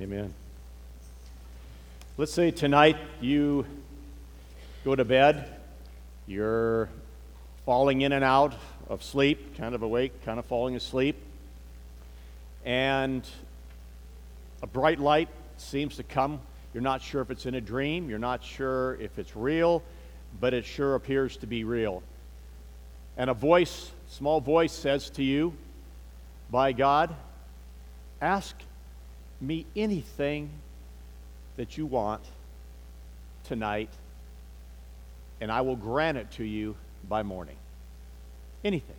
Amen. Let's say tonight you go to bed, you're falling in and out of sleep, kind of awake, kind of falling asleep, and a bright light seems to come. You're not sure if it's in a dream, you're not sure if it's real, but it sure appears to be real. And a voice, small voice, says to you, By God, ask me anything that you want tonight, and I will grant it to you by morning. Anything.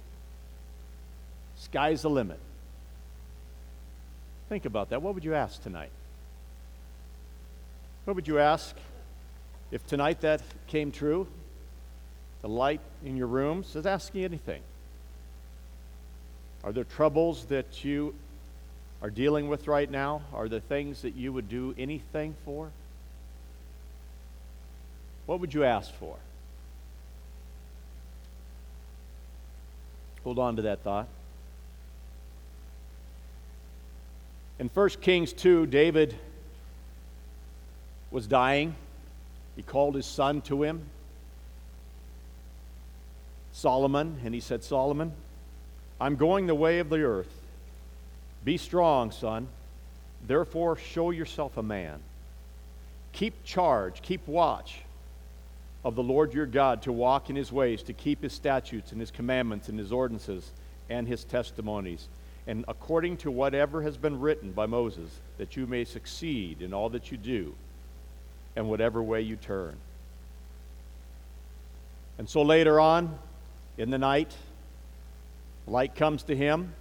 Sky's the limit. Think about that. What would you ask tonight? What would you ask if tonight that came true? The light in your room says, ask me anything. Are there troubles that you are dealing with right now? Are there things that you would do anything for? What would you ask for? Hold on to that thought. In 1 Kings 2, David was dying. He called his son to him, Solomon, and he said, Solomon, I'm going the way of the earth. Be strong, son. Therefore, show yourself a man. Keep charge, keep watch of the Lord your God to walk in his ways, to keep his statutes and his commandments and his ordinances and his testimonies, and according to whatever has been written by Moses, that you may succeed in all that you do and whatever way you turn. And so later on in the night, light comes to him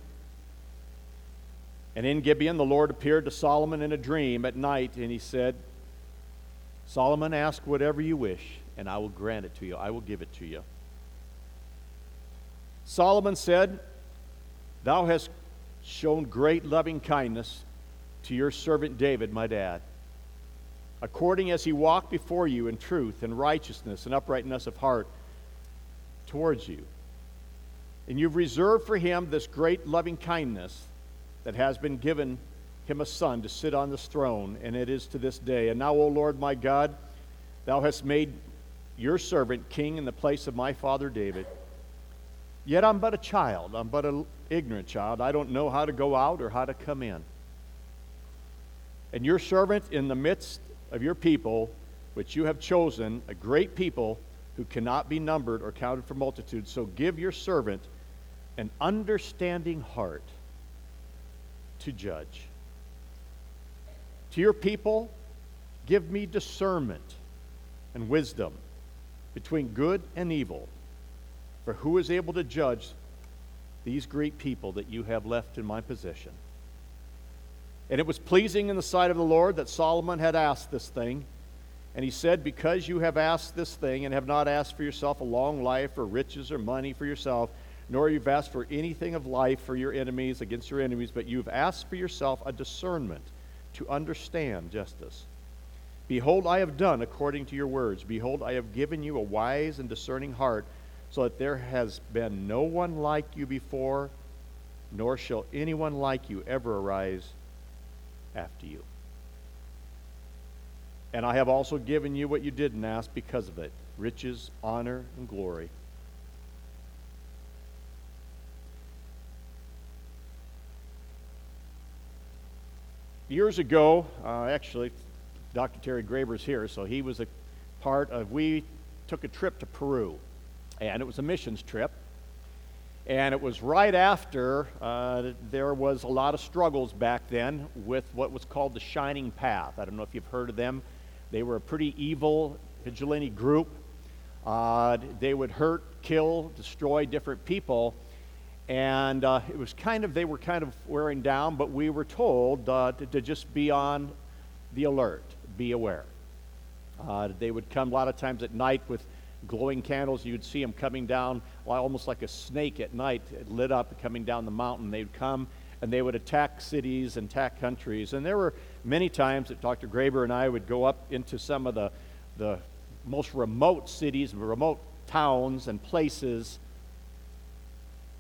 and in Gibeon, the Lord appeared to Solomon in a dream at night, and he said, Solomon, ask whatever you wish, and I will grant it to you. I will give it to you. Solomon said, Thou hast shown great loving kindness to your servant David, my dad, according as he walked before you in truth and righteousness and uprightness of heart towards you. And you've reserved for him this great loving kindness that has been given him a son to sit on this throne, and it is to this day. And now, O Lord my God, thou hast made your servant king in the place of my father David. Yet I'm but a child. I'm but an ignorant child. I don't know how to go out or how to come in. And your servant in the midst of your people, which you have chosen, a great people who cannot be numbered or counted for multitude. So give your servant an understanding heart to judge. To your people, give me discernment and wisdom between good and evil. For who is able to judge these great people that you have left in my possession? And it was pleasing in the sight of the Lord that Solomon had asked this thing. And he said, Because you have asked this thing and have not asked for yourself a long life or riches or money for yourself, nor you've asked for anything of life for your enemies against your enemies, but you've asked for yourself a discernment to understand justice. Behold, I have done according to your words. Behold, I have given you a wise and discerning heart, so that there has been no one like you before, nor shall anyone like you ever arise after you. And I have also given you what you didn't ask because of it riches, honor, and glory years ago, uh, actually, Dr. Terry Graber's here, so he was a part of, we took a trip to Peru, and it was a missions trip. And it was right after uh, there was a lot of struggles back then with what was called the Shining Path. I don't know if you've heard of them. They were a pretty evil vigilante group. Uh, they would hurt, kill, destroy different people and uh, it was kind of they were kind of wearing down but we were told uh, to, to, just be on the alert be aware. Uh, they would come a lot of times at night with glowing candles. You'd see them coming down almost like a snake at night. Lit up coming down the mountain. They'd come and they would attack cities and attack countries. And there were many times that dr graber and i would go up into some of the, the most remote cities remote towns and places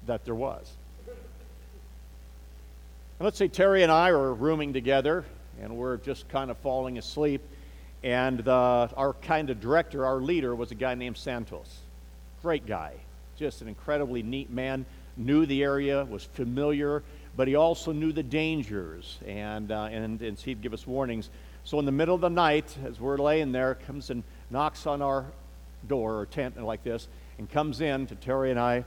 that there was. And let's say Terry and I are rooming together and we're just kind of falling asleep. And the, our kind of director, our leader, was a guy named Santos. Great guy, just an incredibly neat man, knew the area, was familiar, but he also knew the dangers, and, uh, and, and he'd give us warnings. So in the middle of the night, as we're laying there, comes and knocks on our door or tent like this, and comes in to Terry and I.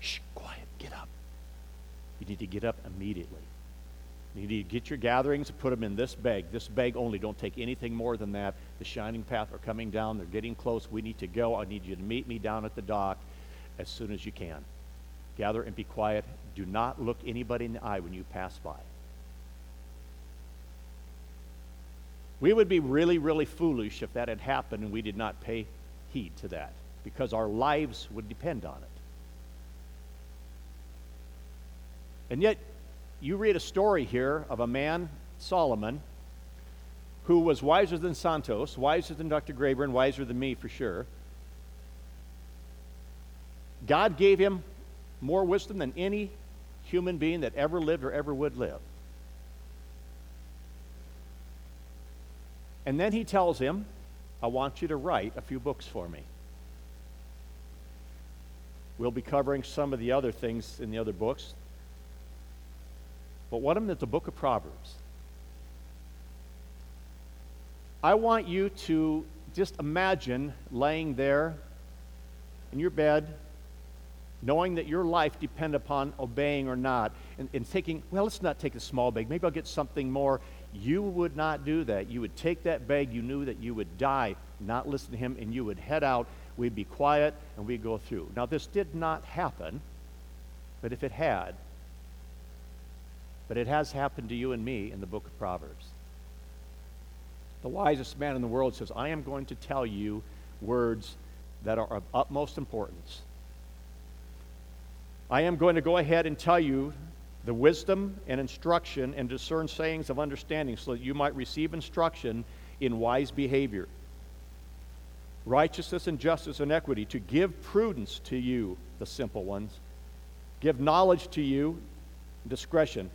Shh, quiet, get up. You need to get up immediately. You need to get your gatherings and put them in this bag. This bag only. Don't take anything more than that. The shining path are coming down. They're getting close. We need to go. I need you to meet me down at the dock as soon as you can. Gather and be quiet. Do not look anybody in the eye when you pass by. We would be really, really foolish if that had happened and we did not pay heed to that because our lives would depend on it. And yet, you read a story here of a man, Solomon, who was wiser than Santos, wiser than Dr. Graber, and wiser than me for sure. God gave him more wisdom than any human being that ever lived or ever would live. And then he tells him, I want you to write a few books for me. We'll be covering some of the other things in the other books. But one of them is the book of Proverbs. I want you to just imagine laying there in your bed, knowing that your life depend upon obeying or not, and, and taking, well, let's not take a small bag. Maybe I'll get something more. You would not do that. You would take that bag, you knew that you would die, not listen to him, and you would head out. We'd be quiet, and we'd go through. Now, this did not happen, but if it had, but it has happened to you and me in the book of Proverbs. The wisest man in the world says, I am going to tell you words that are of utmost importance. I am going to go ahead and tell you the wisdom and instruction and discern sayings of understanding so that you might receive instruction in wise behavior, righteousness and justice and equity, to give prudence to you, the simple ones, give knowledge to you, discretion.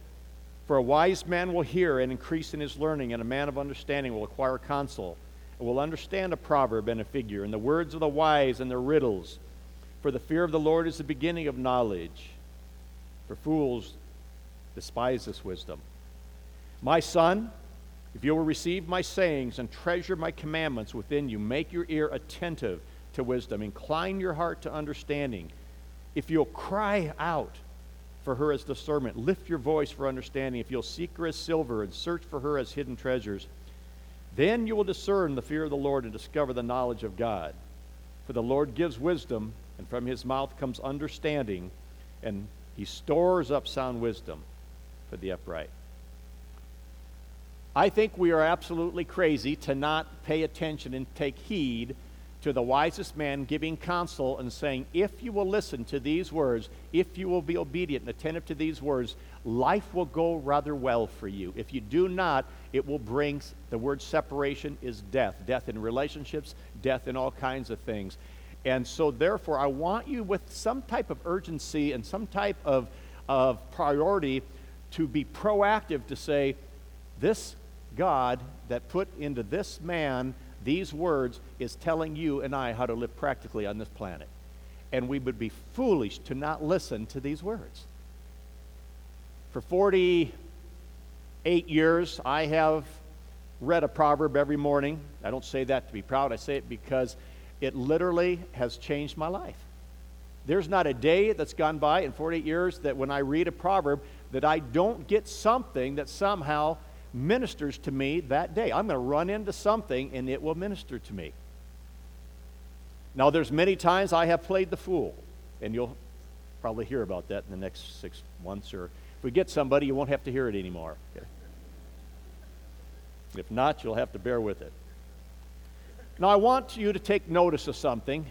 For a wise man will hear and increase in his learning, and a man of understanding will acquire counsel, and will understand a proverb and a figure, and the words of the wise and their riddles. For the fear of the Lord is the beginning of knowledge. For fools despise this wisdom. My son, if you will receive my sayings and treasure my commandments within you, make your ear attentive to wisdom, incline your heart to understanding. If you'll cry out, for her as discernment. Lift your voice for understanding. If you'll seek her as silver and search for her as hidden treasures, then you will discern the fear of the Lord and discover the knowledge of God. For the Lord gives wisdom, and from his mouth comes understanding, and he stores up sound wisdom for the upright. I think we are absolutely crazy to not pay attention and take heed to the wisest man giving counsel and saying, If you will listen to these words, if you will be obedient and attentive to these words, life will go rather well for you. If you do not, it will bring the word separation is death death in relationships, death in all kinds of things. And so, therefore, I want you with some type of urgency and some type of, of priority to be proactive to say, This God that put into this man these words is telling you and I how to live practically on this planet. And we would be foolish to not listen to these words. For 48 years, I have read a proverb every morning. I don't say that to be proud, I say it because it literally has changed my life. There's not a day that's gone by in 48 years that when I read a proverb that I don't get something that somehow ministers to me that day. I'm going to run into something and it will minister to me. Now, there's many times I have played the fool, and you'll probably hear about that in the next six months, or if we get somebody, you won't have to hear it anymore. If not, you'll have to bear with it. Now, I want you to take notice of something.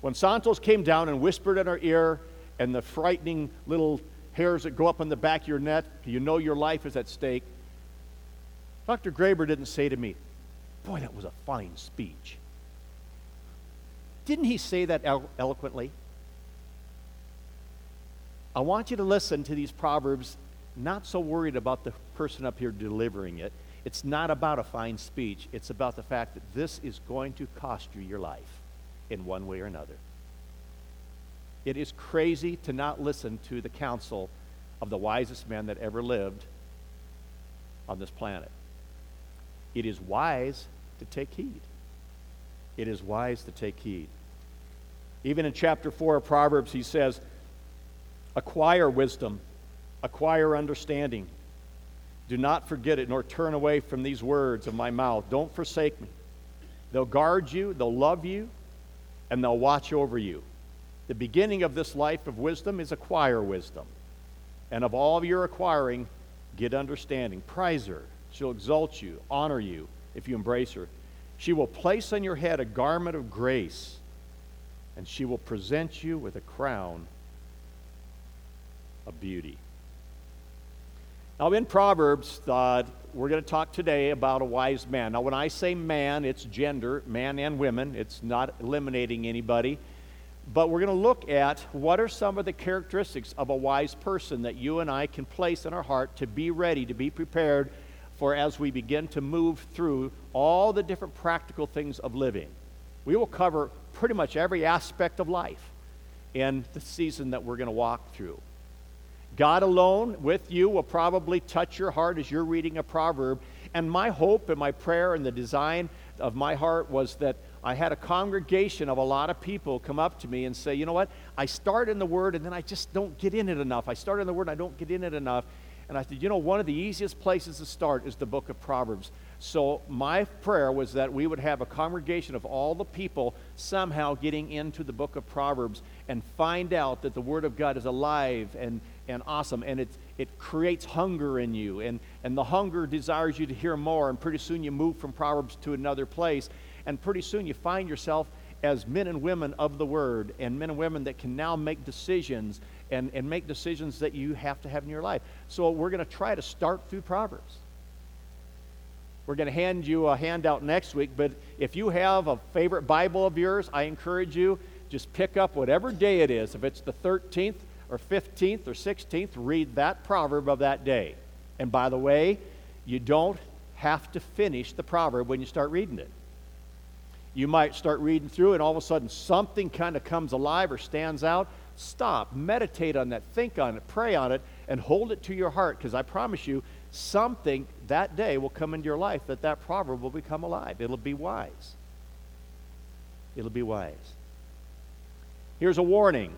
When Santos came down and whispered in our ear, and the frightening little hairs that go up on the back of your neck, you know your life is at stake. Dr. Graber didn't say to me, Boy, that was a fine speech. Didn't he say that elo- eloquently? I want you to listen to these proverbs not so worried about the person up here delivering it. It's not about a fine speech. It's about the fact that this is going to cost you your life in one way or another. It is crazy to not listen to the counsel of the wisest man that ever lived on this planet. It is wise to take heed. It is wise to take heed. Even in chapter 4 of Proverbs, he says, Acquire wisdom, acquire understanding. Do not forget it, nor turn away from these words of my mouth. Don't forsake me. They'll guard you, they'll love you, and they'll watch over you. The beginning of this life of wisdom is acquire wisdom. And of all of your acquiring, get understanding. Prize her. She'll exalt you, honor you if you embrace her. She will place on your head a garment of grace, and she will present you with a crown of beauty. Now, in Proverbs, uh, we're going to talk today about a wise man. Now, when I say man, it's gender, man and women. It's not eliminating anybody. But we're going to look at what are some of the characteristics of a wise person that you and I can place in our heart to be ready, to be prepared for as we begin to move through all the different practical things of living. We will cover pretty much every aspect of life in the season that we're going to walk through. God alone with you will probably touch your heart as you're reading a proverb. And my hope and my prayer and the design of my heart was that I had a congregation of a lot of people come up to me and say, you know what? I start in the Word and then I just don't get in it enough. I start in the Word and I don't get in it enough. And I said, you know, one of the easiest places to start is the book of Proverbs. So my prayer was that we would have a congregation of all the people somehow getting into the book of Proverbs and find out that the Word of God is alive and, and awesome and it, it creates hunger in you. And, and the hunger desires you to hear more. And pretty soon you move from Proverbs to another place. And pretty soon you find yourself as men and women of the Word and men and women that can now make decisions and, and make decisions that you have to have in your life. So we're going to try to start through Proverbs. We're going to hand you a handout next week, but if you have a favorite Bible of yours, I encourage you just pick up whatever day it is. If it's the 13th or 15th or 16th, read that proverb of that day. And by the way, you don't have to finish the proverb when you start reading it. You might start reading through, and all of a sudden something kind of comes alive or stands out. Stop, meditate on that, think on it, pray on it, and hold it to your heart because I promise you, something that day will come into your life that that proverb will become alive. It'll be wise. It'll be wise. Here's a warning.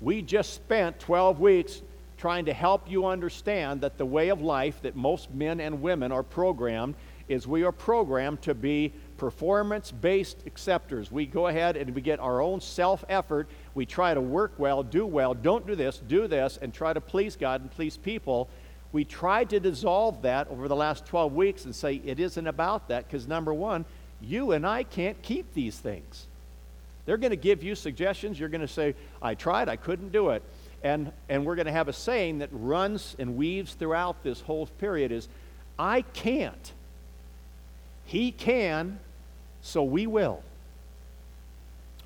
We just spent 12 weeks trying to help you understand that the way of life that most men and women are programmed is we are programmed to be performance based acceptors. We go ahead and we get our own self effort. We try to work well, do well, don't do this, do this, and try to please God and please people. We tried to dissolve that over the last 12 weeks and say it isn't about that because, number one, you and I can't keep these things. They're going to give you suggestions. You're going to say, I tried, I couldn't do it. And, and we're going to have a saying that runs and weaves throughout this whole period is, I can't. He can, so we will.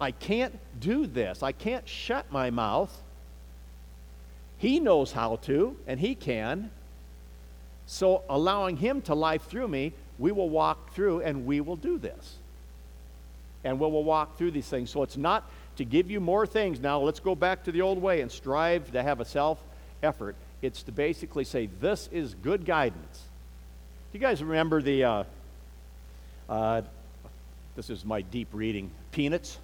I can't do this. I can't shut my mouth. He knows how to, and He can. So, allowing Him to life through me, we will walk through and we will do this. And we will walk through these things. So, it's not to give you more things. Now, let's go back to the old way and strive to have a self effort. It's to basically say, This is good guidance. Do you guys remember the. Uh, uh, this is my deep reading. Peanuts.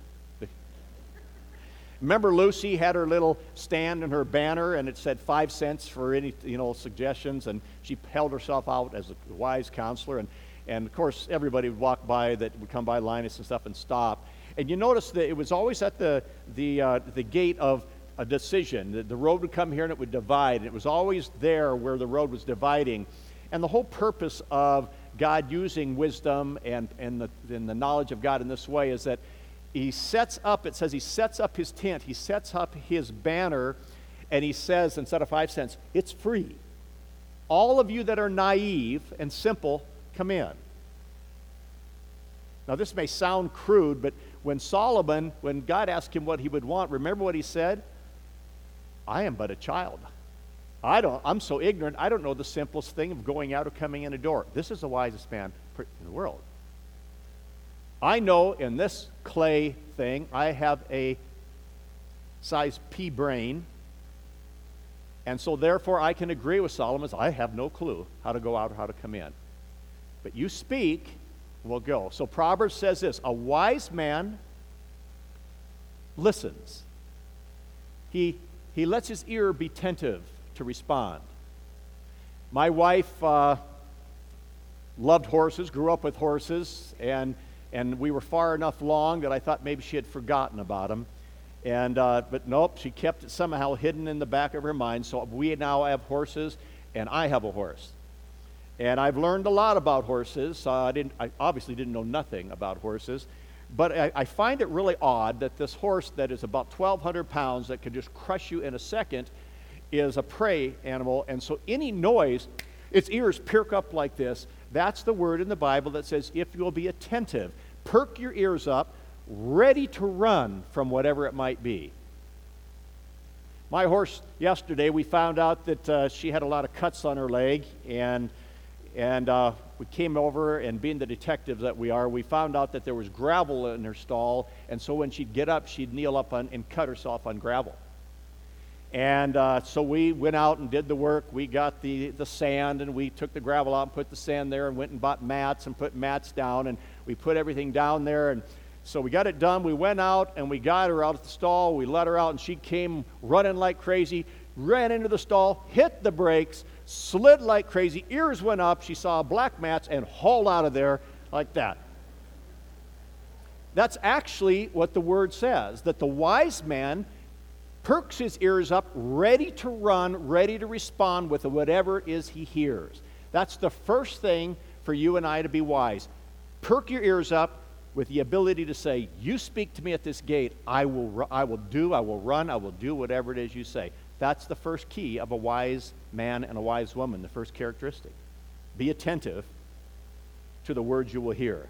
Remember Lucy had her little stand and her banner, and it said five cents for any you know suggestions, and she held herself out as a wise counselor, and and of course everybody would walk by that would come by Linus and stuff and stop, and you notice that it was always at the the uh, the gate of a decision. The, the road would come here and it would divide, and it was always there where the road was dividing, and the whole purpose of God using wisdom and, and, the, and the knowledge of God in this way is that he sets up, it says he sets up his tent, he sets up his banner, and he says, instead of five cents, it's free. All of you that are naive and simple, come in. Now, this may sound crude, but when Solomon, when God asked him what he would want, remember what he said? I am but a child. I don't, I'm so ignorant, I don't know the simplest thing of going out or coming in a door. This is the wisest man in the world. I know in this clay thing, I have a size P brain. And so, therefore, I can agree with Solomon. I have no clue how to go out or how to come in. But you speak, we'll go. So, Proverbs says this A wise man listens, he, he lets his ear be attentive to respond. My wife uh, loved horses, grew up with horses, and, and we were far enough along that I thought maybe she had forgotten about them. And, uh, but nope, she kept it somehow hidden in the back of her mind. So we now have horses, and I have a horse. And I've learned a lot about horses. Uh, I, didn't, I obviously didn't know nothing about horses. But I, I, find it really odd that this horse that is about 1,200 pounds that could just crush you in a second is a prey animal, and so any noise, its ears perk up like this. That's the word in the Bible that says, if you'll be attentive, perk your ears up, ready to run from whatever it might be. My horse, yesterday, we found out that uh, she had a lot of cuts on her leg, and, and uh, we came over, and being the detectives that we are, we found out that there was gravel in her stall, and so when she'd get up, she'd kneel up on, and cut herself on gravel. And uh, so we went out and did the work. We got the, the sand and we took the gravel out and put the sand there and went and bought mats and put mats down and we put everything down there. And so we got it done. We went out and we got her out at the stall. We let her out and she came running like crazy, ran into the stall, hit the brakes, slid like crazy, ears went up. She saw black mats and hauled out of there like that. That's actually what the word says that the wise man perks his ears up, ready to run, ready to respond with whatever it is he hears. That's the first thing for you and I to be wise. Perk your ears up with the ability to say, You speak to me at this gate, I will, I will do, I will run, I will do whatever it is you say. That's the first key of a wise man and a wise woman, the first characteristic. Be attentive to the words you will hear.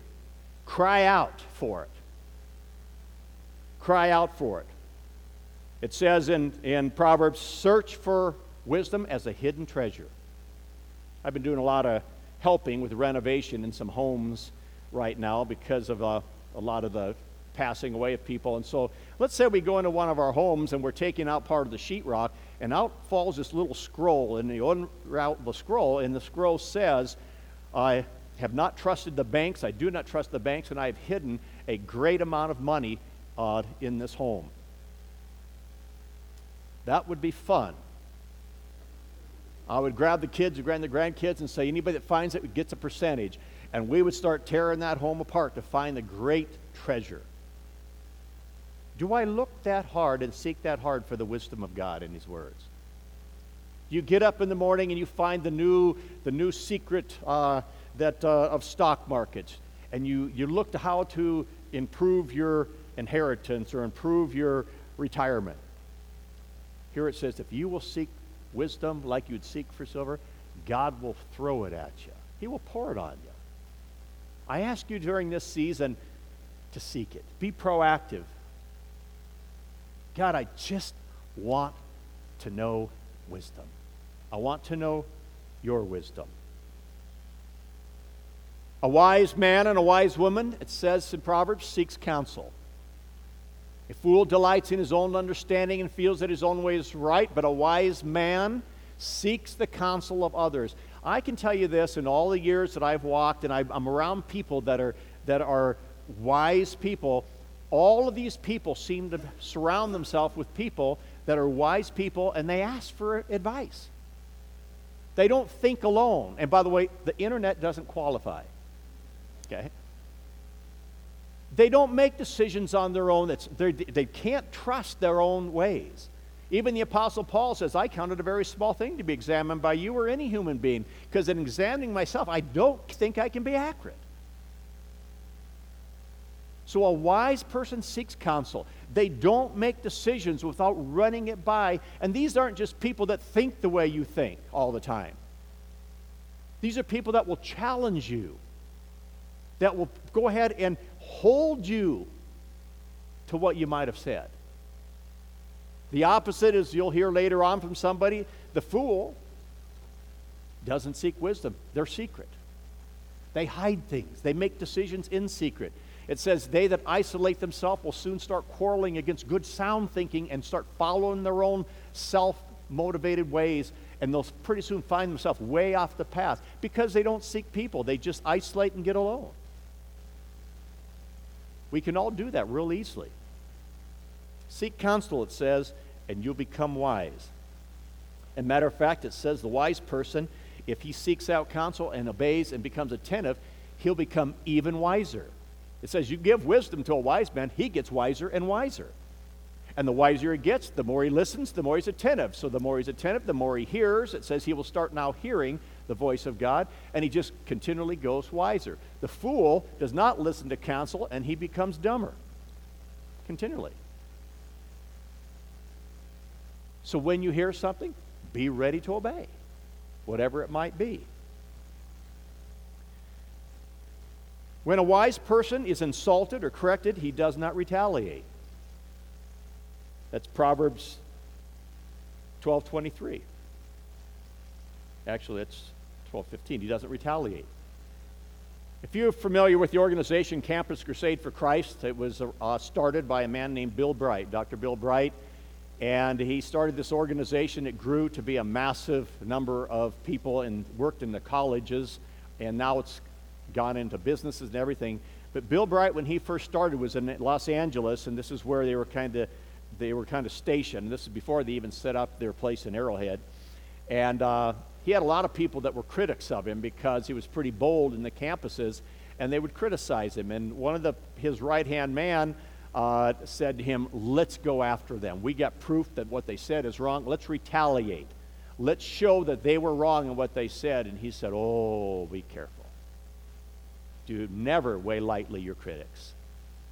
Cry out for it. Cry out for it. It says in, in Proverbs, search for wisdom as a hidden treasure. I've been doing a lot of helping with renovation in some homes right now because of uh, a lot of the passing away of people. And so let's say we go into one of our homes and we're taking out part of the sheetrock, and out falls this little scroll, and you unroute the scroll, and the scroll says, I have not trusted the banks, I do not trust the banks, and I have hidden a great amount of money uh, in this home. That would be fun. I would grab the kids and grab the grandkids and say, anybody that finds it gets a percentage. And we would start tearing that home apart to find the great treasure. Do I look that hard and seek that hard for the wisdom of God in His words? You get up in the morning and you find the new, the new secret uh, that, uh, of stock markets, and you, you look to how to improve your inheritance or improve your retirement. Here it says, if you will seek wisdom like you'd seek for silver, God will throw it at you. He will pour it on you. I ask you during this season to seek it. Be proactive. God, I just want to know wisdom. I want to know your wisdom. A wise man and a wise woman, it says in Proverbs, seeks counsel. A fool delights in his own understanding and feels that his own way is right, but a wise man seeks the counsel of others. I can tell you this in all the years that I've walked and I'm around people that are, that are wise people, all of these people seem to surround themselves with people that are wise people and they ask for advice. They don't think alone. And by the way, the internet doesn't qualify. Okay? They don't make decisions on their own. they can't trust their own ways. Even the Apostle Paul says, I count it a very small thing to be examined by you or any human being, because in examining myself, I don't think I can be accurate. So a wise person seeks counsel. They don't make decisions without running it by. And these aren't just people that think the way you think all the time. These are people that will challenge you, that will go ahead and hold you to what you might have said. The opposite is you'll hear later on from somebody the fool doesn't seek wisdom, they're secret. They hide things, they make decisions in secret. It says, They that isolate themselves will soon start quarreling against good sound thinking and start following their own self motivated ways, and they'll pretty soon find themselves way off the path because they don't seek people. They just isolate and get alone. We can all do that real easily. Seek counsel, it says, and you'll become wise. And matter of fact, it says the wise person, if he seeks out counsel and obeys and becomes attentive, he'll become even wiser. It says you give wisdom to a wise man, he gets wiser and wiser. And the wiser he gets, the more he listens, the more he's attentive. So the more he's attentive, the more he hears. It says he will start now hearing the voice of God, and he just continually goes wiser. The fool does not listen to counsel, and he becomes dumber continually. So when you hear something, be ready to obey, whatever it might be. When a wise person is insulted or corrected, he does not retaliate. That's Proverbs 12:23. Actually, that's 12:15. He doesn't retaliate. If you're familiar with the organization Campus Crusade for Christ, it was uh, started by a man named Bill Bright, Dr. Bill Bright and he started this organization. It grew to be a massive number of people and worked in the colleges, and now it's gone into businesses and everything. But Bill Bright, when he first started, was in Los Angeles, and this is where they were kind of they were kind of stationed. This is before they even set up their place in Arrowhead, and uh, he had a lot of people that were critics of him because he was pretty bold in the campuses, and they would criticize him. And one of the his right hand man uh, said to him, Let's go after them. We got proof that what they said is wrong. Let's retaliate. Let's show that they were wrong in what they said. And he said, Oh, be careful. Do never weigh lightly your critics.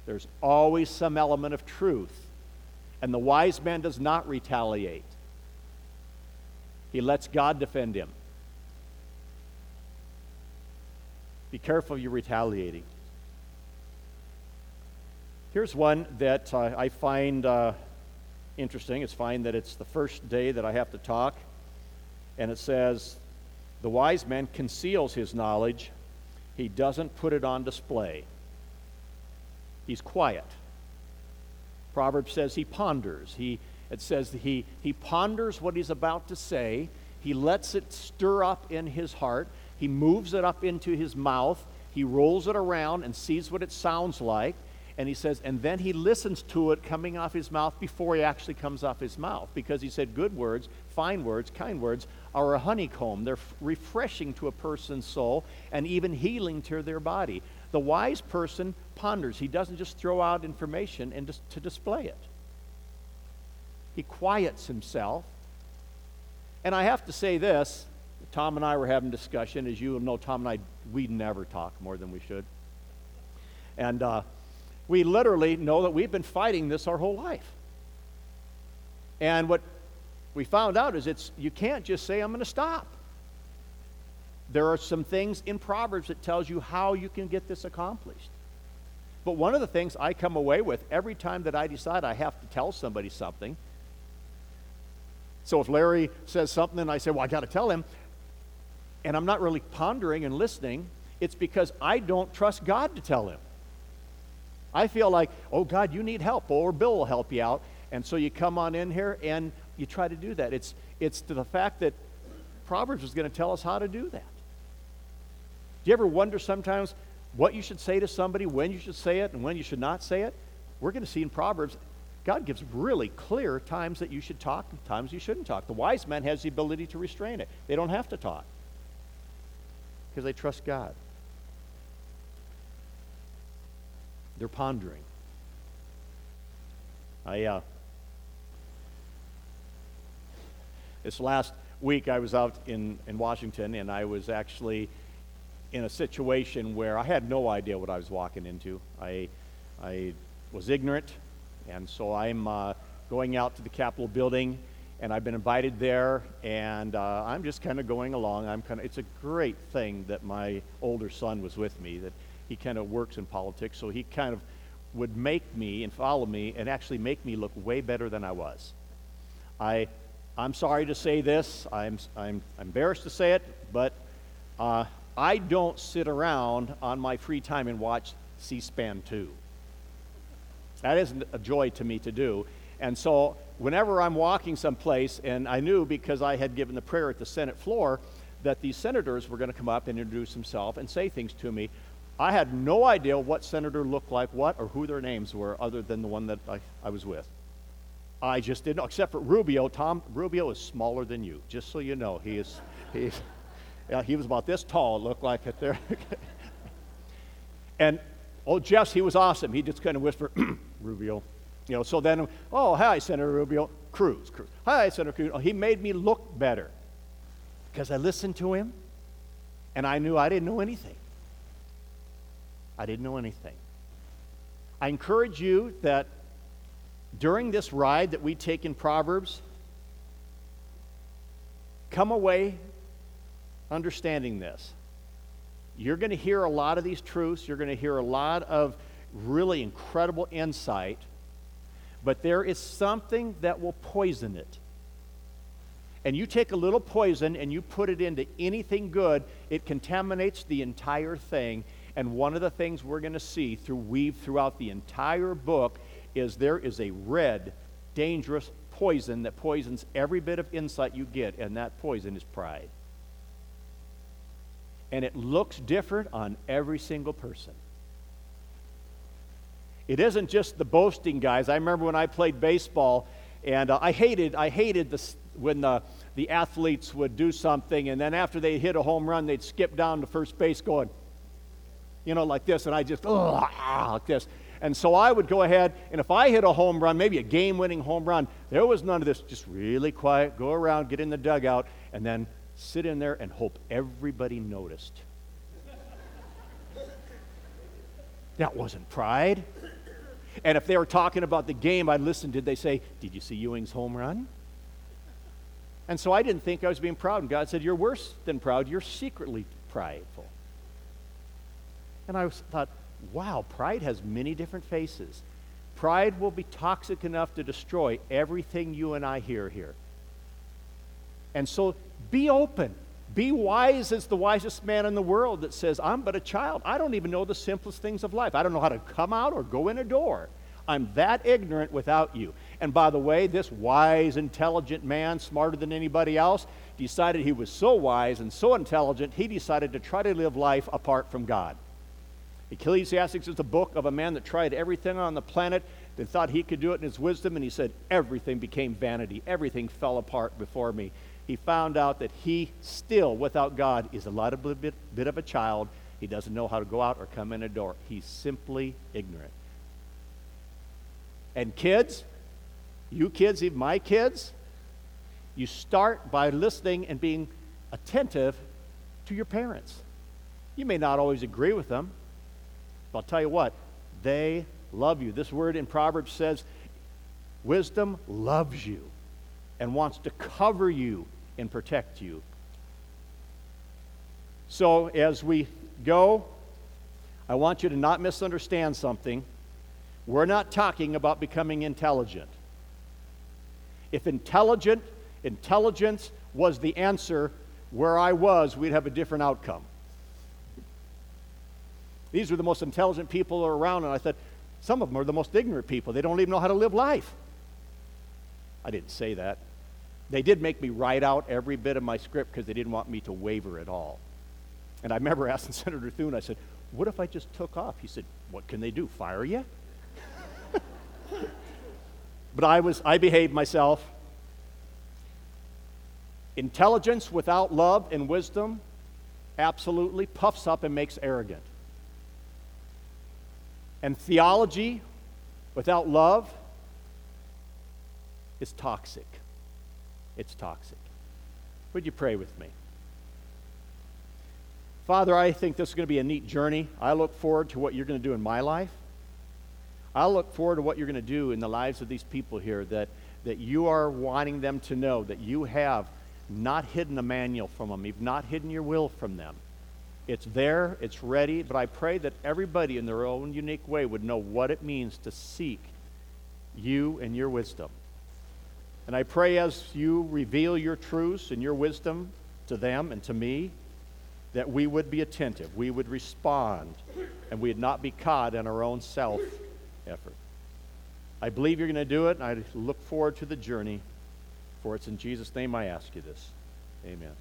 There's always some element of truth. And the wise man does not retaliate, he lets God defend him. Be careful you're retaliating. Here's one that uh, I find uh, interesting. It's fine that it's the first day that I have to talk. And it says, The wise man conceals his knowledge, he doesn't put it on display. He's quiet. Proverbs says he ponders. He, it says he, he ponders what he's about to say. He lets it stir up in his heart. He moves it up into his mouth. He rolls it around and sees what it sounds like. And he says, and then he listens to it coming off his mouth before he actually comes off his mouth. Because he said, good words, fine words, kind words are a honeycomb. They're refreshing to a person's soul and even healing to their body. The wise person ponders. He doesn't just throw out information and just to display it. He quiets himself. And I have to say this Tom and I were having discussion. As you know, Tom and I, we never talk more than we should. And uh, we literally know that we've been fighting this our whole life. And what we found out is it's you can't just say I'm going to stop. There are some things in Proverbs that tells you how you can get this accomplished. But one of the things I come away with every time that I decide I have to tell somebody something. So if Larry says something and I say, "Well, I got to tell him," and I'm not really pondering and listening, it's because I don't trust God to tell him. I feel like, oh, God, you need help, or Bill will help you out. And so you come on in here and you try to do that. It's, it's to the fact that Proverbs is going to tell us how to do that. Do you ever wonder sometimes what you should say to somebody, when you should say it, and when you should not say it? We're going to see in Proverbs, God gives really clear times that you should talk and times you shouldn't talk. The wise man has the ability to restrain it, they don't have to talk because they trust God. They're pondering. I, uh, this last week I was out in, in Washington and I was actually in a situation where I had no idea what I was walking into. I, I was ignorant, and so I'm uh, going out to the Capitol building, and I've been invited there, and uh, I'm just kind of going along. I'm kind of. It's a great thing that my older son was with me. That he kind of works in politics, so he kind of would make me and follow me and actually make me look way better than I was. I I'm sorry to say this, I'm, I'm embarrassed to say it, but uh, I don't sit around on my free time and watch C SPAN 2. That isn't a joy to me to do. And so, whenever I'm walking someplace, and I knew because I had given the prayer at the Senate floor that these senators were going to come up and introduce themselves and say things to me, I had no idea what senator looked like what or who their names were other than the one that I, I was with. I just didn't know, except for Rubio. Tom Rubio is smaller than you, just so you know. He is, he's, yeah, he was about this tall, it looked like it there. and oh, Jess, he was awesome. He just kind of whispered, Rubio. You know, so then, oh, hi, Senator Rubio. Cruz, Cruz. Hi, Senator Cruz. Oh, he made me look better because I listened to him and I knew I didn't know anything. I didn't know anything. I encourage you that during this ride that we take in Proverbs, come away understanding this. You're going to hear a lot of these truths, you're going to hear a lot of really incredible insight, but there is something that will poison it. And you take a little poison and you put it into anything good, it contaminates the entire thing. And one of the things we're going to see through weave throughout the entire book is there is a red, dangerous poison that poisons every bit of insight you get, and that poison is pride. And it looks different on every single person. It isn't just the boasting guys. I remember when I played baseball, and uh, I hated, I hated the, when the, the athletes would do something, and then after they hit a home run, they'd skip down to first base going, you know, like this, and I just, like this. And so I would go ahead, and if I hit a home run, maybe a game winning home run, there was none of this. Just really quiet, go around, get in the dugout, and then sit in there and hope everybody noticed. that wasn't pride. And if they were talking about the game, I'd listen. Did they say, Did you see Ewing's home run? And so I didn't think I was being proud. And God said, You're worse than proud. You're secretly prideful. And I thought, wow, pride has many different faces. Pride will be toxic enough to destroy everything you and I hear here. And so be open. Be wise as the wisest man in the world that says, I'm but a child. I don't even know the simplest things of life. I don't know how to come out or go in a door. I'm that ignorant without you. And by the way, this wise, intelligent man, smarter than anybody else, decided he was so wise and so intelligent, he decided to try to live life apart from God. Ecclesiastes is a book of a man that tried everything on the planet that thought he could do it in his wisdom, and he said, Everything became vanity. Everything fell apart before me. He found out that he still, without God, is a little bit, bit of a child. He doesn't know how to go out or come in a door. He's simply ignorant. And kids, you kids, even my kids, you start by listening and being attentive to your parents. You may not always agree with them, but I'll tell you what, they love you. This word in Proverbs says, wisdom loves you and wants to cover you and protect you. So, as we go, I want you to not misunderstand something. We're not talking about becoming intelligent. If intelligent, intelligence was the answer where I was, we'd have a different outcome. These were the most intelligent people around, and I thought, some of them are the most ignorant people. They don't even know how to live life. I didn't say that. They did make me write out every bit of my script because they didn't want me to waver at all. And I remember asking Senator Thune, I said, What if I just took off? He said, What can they do? Fire you? but I was I behaved myself. Intelligence without love and wisdom absolutely puffs up and makes arrogant. And theology without love is toxic. It's toxic. Would you pray with me? Father, I think this is going to be a neat journey. I look forward to what you're going to do in my life. I look forward to what you're going to do in the lives of these people here that, that you are wanting them to know that you have not hidden a manual from them. You've not hidden your will from them. It's there, it's ready, but I pray that everybody in their own unique way would know what it means to seek you and your wisdom. And I pray as you reveal your truths and your wisdom to them and to me, that we would be attentive, we would respond, and we would not be caught in our own self effort. I believe you're going to do it, and I look forward to the journey. For it's in Jesus' name I ask you this. Amen.